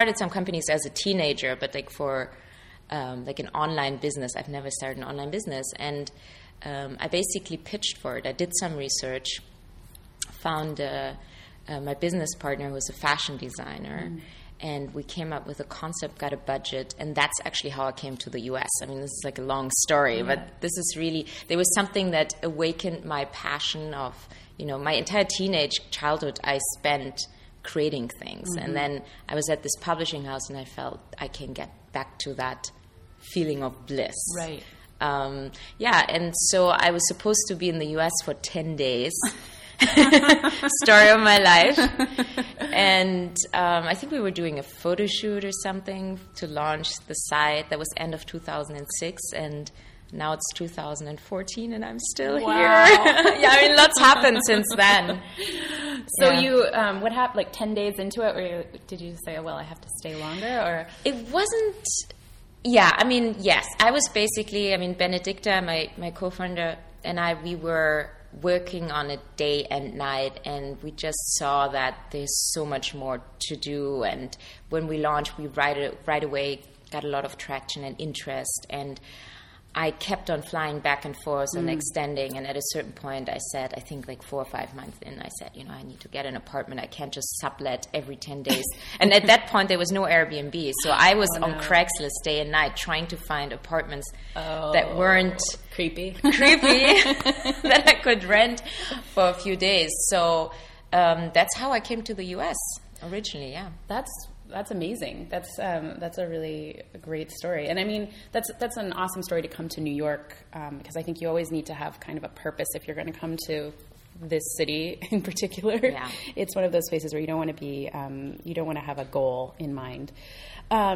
started some companies as a teenager, but like for um, like an online business, I've never started an online business, and um, I basically pitched for it. I did some research, found uh, uh, my business partner who was a fashion designer. Mm. And we came up with a concept, got a budget, and that's actually how I came to the US. I mean, this is like a long story, yeah. but this is really, there was something that awakened my passion of, you know, my entire teenage childhood I spent creating things. Mm-hmm. And then I was at this publishing house and I felt I can get back to that feeling of bliss. Right. Um, yeah, and so I was supposed to be in the US for 10 days. Story of my life. And um, I think we were doing a photo shoot or something to launch the site. That was end of 2006. And now it's 2014 and I'm still wow. here. yeah, I mean, lots happened since then. So yeah. you, um, what happened? Like ten days into it, or did you say, oh, "Well, I have to stay longer"? Or it wasn't. Yeah, I mean, yes, I was basically. I mean, Benedicta, my my co-founder, and I, we were working on it day and night, and we just saw that there's so much more to do. And when we launched, we right right away got a lot of traction and interest and I kept on flying back and forth and mm. extending. And at a certain point, I said, I think like four or five months in, I said, you know, I need to get an apartment. I can't just sublet every 10 days. and at that point, there was no Airbnb. So I was oh, on. Craigslist day and night trying to find apartments oh, that weren't creepy, creepy that I could rent for a few days. So um, that's how I came to the US originally, yeah. That's that's amazing. That's um, that's a really great story, and I mean that's that's an awesome story to come to New York um, because I think you always need to have kind of a purpose if you're going to come to this city in particular. Yeah. It's one of those places where you don't want to be um, you don't want to have a goal in mind. Um,